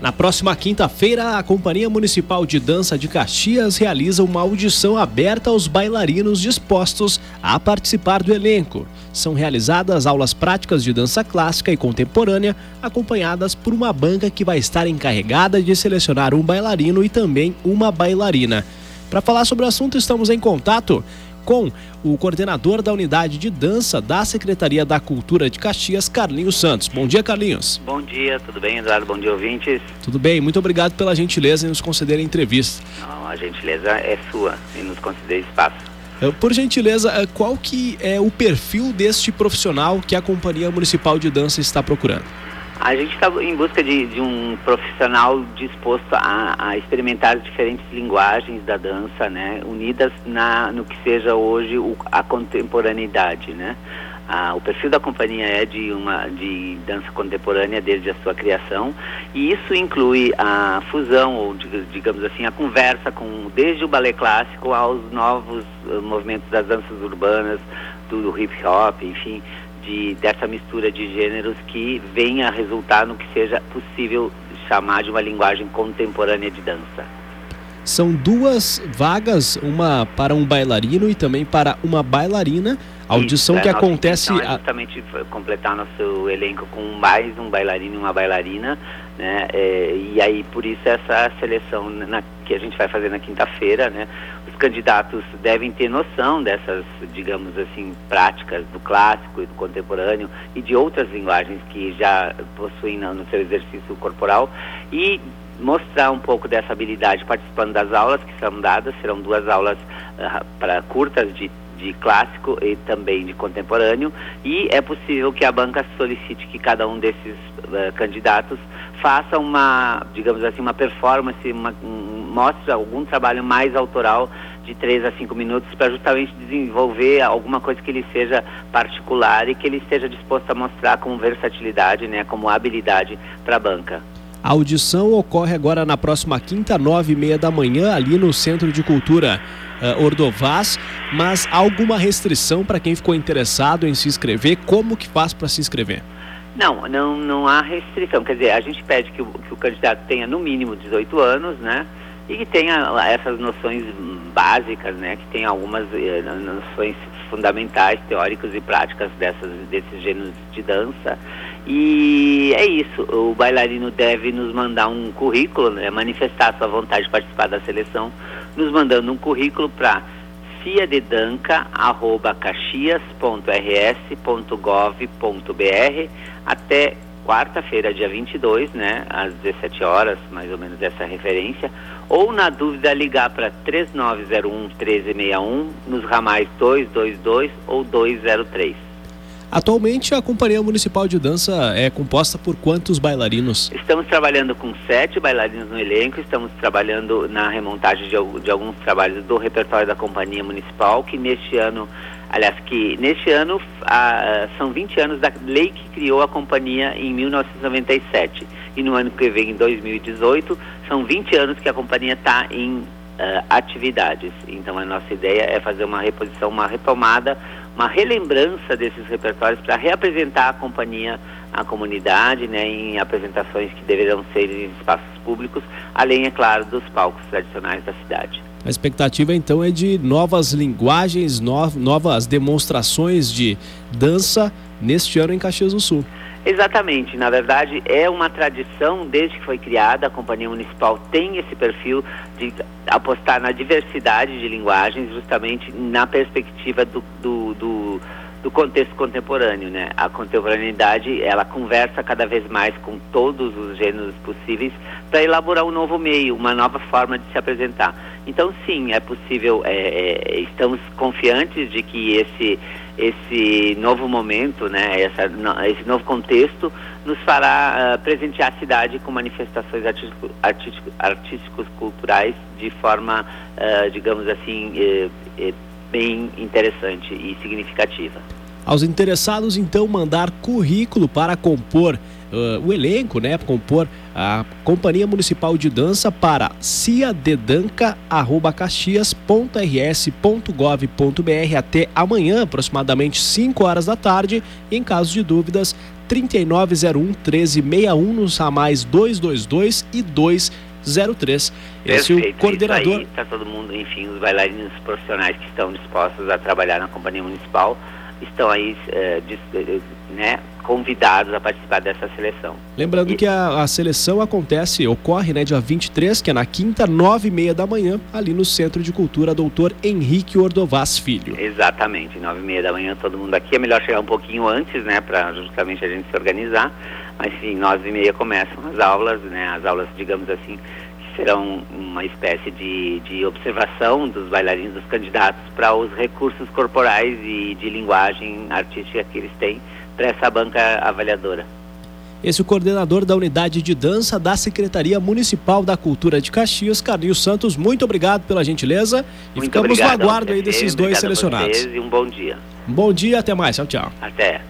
Na próxima quinta-feira, a Companhia Municipal de Dança de Caxias realiza uma audição aberta aos bailarinos dispostos a participar do elenco. São realizadas aulas práticas de dança clássica e contemporânea, acompanhadas por uma banca que vai estar encarregada de selecionar um bailarino e também uma bailarina. Para falar sobre o assunto, estamos em contato com o coordenador da unidade de dança da Secretaria da Cultura de Caxias, Carlinhos Santos. Bom dia, Carlinhos. Bom dia, tudo bem, Eduardo? Bom dia, ouvintes. Tudo bem, muito obrigado pela gentileza em nos conceder a entrevista. Não, a gentileza é sua em nos conceder espaço. Eh, por gentileza, eh, qual que é o perfil deste profissional que a Companhia Municipal de Dança está procurando? A gente está em busca de, de, um profissional disposto a, a, experimentar diferentes linguagens da dança, né, unidas na, no que seja hoje o, a contemporaneidade, né. Ah, o perfil da companhia é de uma de dança contemporânea desde a sua criação e isso inclui a fusão ou digamos assim a conversa com desde o balé clássico aos novos uh, movimentos das danças urbanas, do, do hip hop, enfim, de, dessa mistura de gêneros que venha a resultar no que seja possível chamar de uma linguagem contemporânea de dança. São duas vagas, uma para um bailarino e também para uma bailarina. A audição Isso, que é, acontece. É justamente completar nosso elenco com mais um bailarino e uma bailarina, né? É, e aí por isso essa seleção na, que a gente vai fazer na quinta-feira, né? Os candidatos devem ter noção dessas, digamos assim, práticas do clássico e do contemporâneo e de outras linguagens que já possuem no, seu exercício corporal e mostrar um pouco dessa habilidade participando das aulas que serão dadas, serão duas aulas uh, para curtas de de clássico e também de contemporâneo e é possível que a banca solicite que cada um desses uh, candidatos faça uma, digamos assim, uma performance, uma, um, mostre algum trabalho mais autoral de 3 a 5 minutos para justamente desenvolver alguma coisa que ele seja particular e que ele esteja disposto a mostrar como versatilidade, né, como habilidade para a banca. A audição ocorre agora na próxima quinta, nove e meia da manhã, ali no Centro de Cultura uh, Ordovás, mas há alguma restrição para quem ficou interessado em se inscrever? Como que faz para se inscrever? Não, não, não há restrição. Quer dizer, a gente pede que o, que o candidato tenha no mínimo 18 anos, né? E que tenha essas noções básicas, né? Que tenha algumas eh, noções fundamentais, teóricas e práticas dessas, desses gêneros de dança. E é isso, o bailarino deve nos mandar um currículo, né, manifestar sua vontade de participar da seleção, nos mandando um currículo para ciadedanca.caxias.rs.gov.br até quarta-feira, dia 22, né, às 17 horas, mais ou menos essa referência, ou na dúvida ligar para 3901 1361 nos ramais 222 ou 203. Atualmente, a Companhia Municipal de Dança é composta por quantos bailarinos? Estamos trabalhando com sete bailarinos no elenco, estamos trabalhando na remontagem de, de alguns trabalhos do repertório da Companhia Municipal, que neste ano, aliás, que neste ano a, são 20 anos da lei que criou a companhia em 1997. E no ano que vem, em 2018, são 20 anos que a companhia está em uh, atividades. Então, a nossa ideia é fazer uma reposição, uma retomada uma relembrança desses repertórios para reapresentar a companhia à comunidade, né, em apresentações que deverão ser em espaços públicos, além, é claro, dos palcos tradicionais da cidade. A expectativa então é de novas linguagens, no, novas demonstrações de dança neste ano em Caxias do Sul. Exatamente, na verdade é uma tradição desde que foi criada, a Companhia Municipal tem esse perfil de apostar na diversidade de linguagens, justamente na perspectiva do, do, do, do contexto contemporâneo, né? A contemporaneidade, ela conversa cada vez mais com todos os gêneros possíveis para elaborar um novo meio, uma nova forma de se apresentar. Então, sim, é possível, é, é, estamos confiantes de que esse esse novo momento, né, essa, esse novo contexto, nos fará uh, presentear a cidade com manifestações artístico, artístico, artísticos culturais de forma, uh, digamos assim, eh, eh, bem interessante e significativa. Aos interessados, então, mandar currículo para compor uh, o elenco, né, compor a Companhia Municipal de Dança para ciadedanca.caxias.rs.gov.br até amanhã, aproximadamente 5 horas da tarde. E em caso de dúvidas, 3901 1361 nos ramais 222 e 203. Esse Perfeito, é o coordenador. Está todo mundo, enfim, os bailarinos profissionais que estão dispostos a trabalhar na Companhia Municipal estão aí eh, dis, eh, né, convidados a participar dessa seleção. Lembrando E- que a, a seleção acontece, ocorre, né, dia 23, que é na quinta, nove e meia da manhã, ali no Centro de Cultura Doutor Henrique Ordovás Filho. Exatamente, nove e meia da manhã todo mundo aqui. É melhor chegar um pouquinho antes, né, para justamente a gente se organizar. Mas sim, nove e meia começam as aulas, né, as aulas, digamos assim, serão uma espécie de, de observação dos bailarinos, dos candidatos para os recursos corporais e de linguagem artística que eles têm para essa banca avaliadora. Esse é o coordenador da unidade de dança da Secretaria Municipal da Cultura de Caxias, Carlinhos Santos. Muito obrigado pela gentileza e Muito ficamos obrigado no aguardo aí desses dois selecionados. E um bom dia. Um bom dia, até mais. Tchau, tchau. Até.